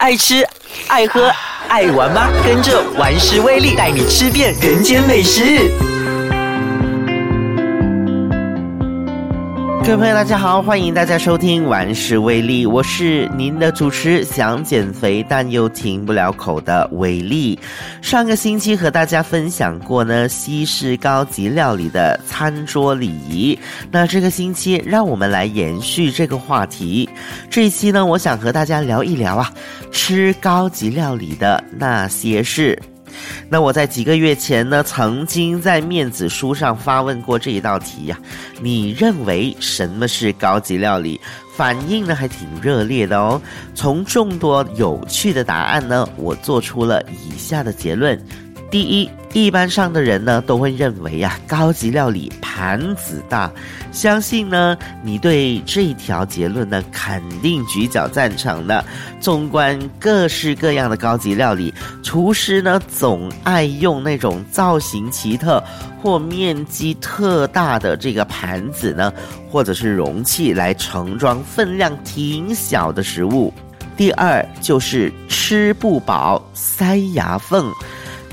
爱吃、爱喝、爱玩吗？跟着玩食威力带你吃遍人间美食。各位朋友，大家好，欢迎大家收听玩食威力，我是您的主持，想减肥但又停不了口的威力。上个星期和大家分享过呢西式高级料理的餐桌礼仪，那这个星期让我们来延续这个话题。这一期呢，我想和大家聊一聊啊，吃高级料理的那些事。那我在几个月前呢，曾经在面子书上发问过这一道题呀。你认为什么是高级料理？反应呢还挺热烈的哦。从众多有趣的答案呢，我做出了以下的结论：第一。一般上的人呢，都会认为呀，高级料理盘子大。相信呢，你对这条结论呢，肯定举脚赞成的。纵观各式各样的高级料理，厨师呢，总爱用那种造型奇特或面积特大的这个盘子呢，或者是容器来盛装分量挺小的食物。第二就是吃不饱塞牙缝。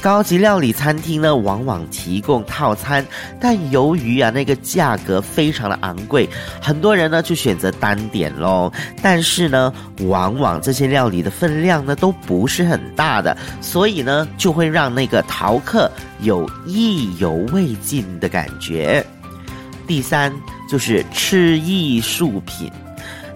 高级料理餐厅呢，往往提供套餐，但由于啊那个价格非常的昂贵，很多人呢就选择单点喽。但是呢，往往这些料理的分量呢都不是很大的，所以呢就会让那个陶客有意犹未尽的感觉。第三就是吃艺术品，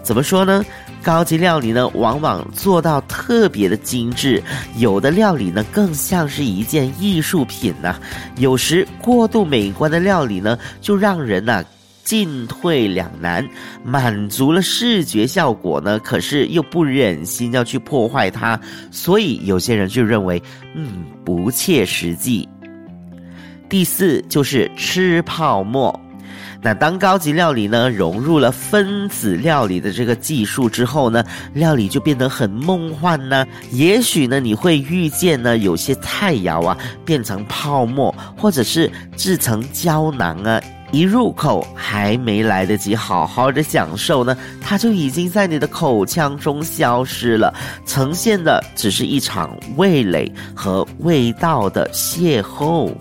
怎么说呢？高级料理呢，往往做到特别的精致，有的料理呢，更像是一件艺术品呢。有时过度美观的料理呢，就让人呐进退两难，满足了视觉效果呢，可是又不忍心要去破坏它，所以有些人就认为，嗯，不切实际。第四就是吃泡沫。那当高级料理呢融入了分子料理的这个技术之后呢，料理就变得很梦幻呢。也许呢你会遇见呢有些菜肴啊变成泡沫，或者是制成胶囊啊，一入口还没来得及好好的享受呢，它就已经在你的口腔中消失了，呈现的只是一场味蕾和味道的邂逅。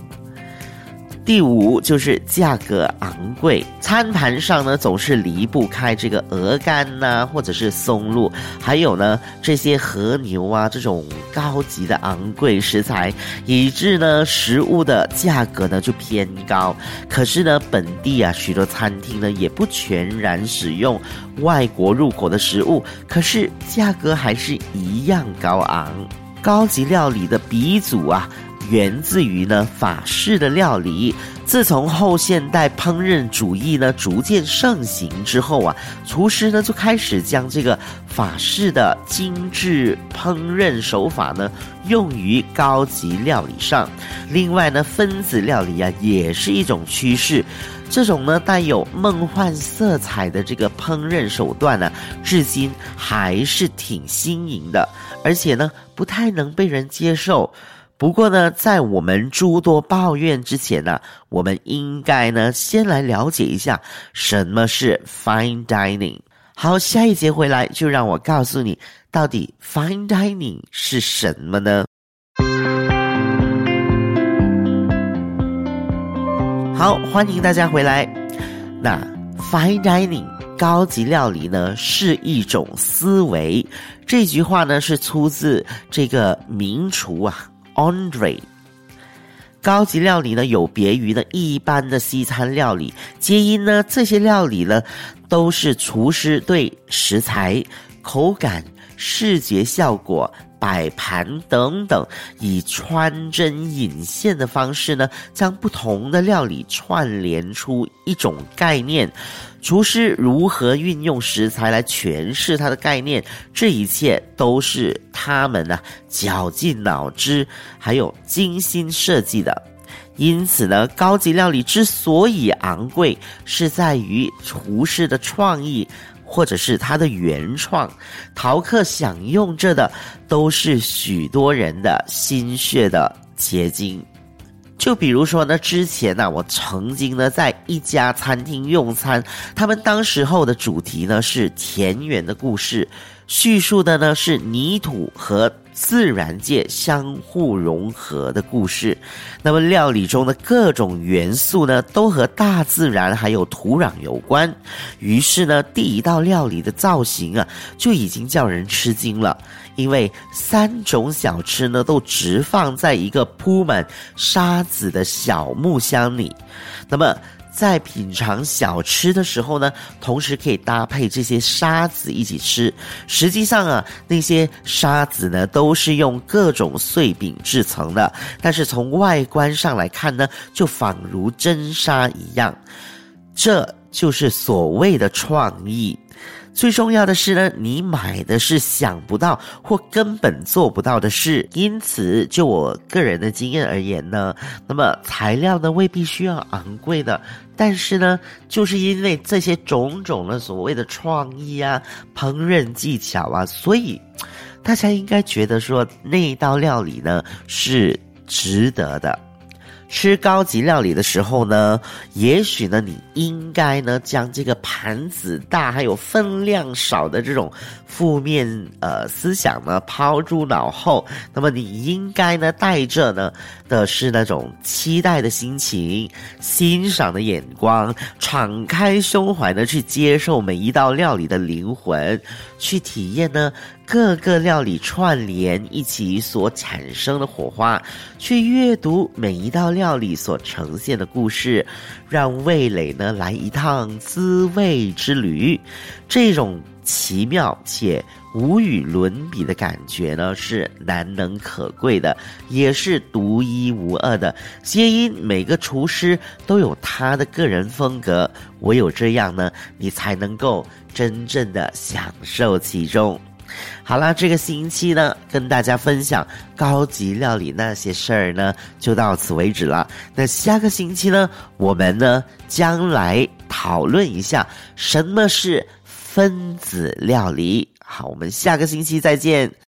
第五就是价格昂贵，餐盘上呢总是离不开这个鹅肝呐，或者是松露，还有呢这些和牛啊这种高级的昂贵食材，以致呢食物的价格呢就偏高。可是呢本地啊许多餐厅呢也不全然使用外国入口的食物，可是价格还是一样高昂。高级料理的鼻祖啊。源自于呢法式的料理，自从后现代烹饪主义呢逐渐盛行之后啊，厨师呢就开始将这个法式的精致烹饪手法呢用于高级料理上。另外呢，分子料理啊也是一种趋势，这种呢带有梦幻色彩的这个烹饪手段呢，至今还是挺新颖的，而且呢不太能被人接受。不过呢，在我们诸多抱怨之前呢，我们应该呢先来了解一下什么是 fine dining。好，下一节回来就让我告诉你，到底 fine dining 是什么呢？好，欢迎大家回来。那 fine dining 高级料理呢是一种思维，这句话呢是出自这个名厨啊。Andre，高级料理呢有别于呢一般的西餐料理，皆因呢这些料理呢都是厨师对食材、口感、视觉效果。摆盘等等，以穿针引线的方式呢，将不同的料理串联出一种概念。厨师如何运用食材来诠释它的概念，这一切都是他们呢绞尽脑汁，还有精心设计的。因此呢，高级料理之所以昂贵，是在于厨师的创意。或者是它的原创，淘客享用这的都是许多人的心血的结晶。就比如说呢，之前呢，我曾经呢在一家餐厅用餐，他们当时候的主题呢是田园的故事。叙述的呢是泥土和自然界相互融合的故事。那么料理中的各种元素呢，都和大自然还有土壤有关。于是呢，第一道料理的造型啊，就已经叫人吃惊了。因为三种小吃呢，都直放在一个铺满沙子的小木箱里。那么，在品尝小吃的时候呢，同时可以搭配这些沙子一起吃。实际上啊，那些沙子呢，都是用各种碎饼制成的，但是从外观上来看呢，就仿如真沙一样。这就是所谓的创意。最重要的是呢，你买的是想不到或根本做不到的事，因此就我个人的经验而言呢，那么材料呢未必需要昂贵的，但是呢，就是因为这些种种的所谓的创意啊、烹饪技巧啊，所以大家应该觉得说那一道料理呢是值得的。吃高级料理的时候呢，也许呢，你应该呢将这个盘子大还有分量少的这种负面呃思想呢抛诸脑后。那么你应该呢带着呢的是那种期待的心情、欣赏的眼光、敞开胸怀的去接受每一道料理的灵魂，去体验呢。各个料理串联一起所产生的火花，去阅读每一道料理所呈现的故事，让味蕾呢来一趟滋味之旅。这种奇妙且无与伦比的感觉呢，是难能可贵的，也是独一无二的。皆因每个厨师都有他的个人风格，唯有这样呢，你才能够真正的享受其中。好啦，这个星期呢，跟大家分享高级料理那些事儿呢，就到此为止了。那下个星期呢，我们呢将来讨论一下什么是分子料理。好，我们下个星期再见。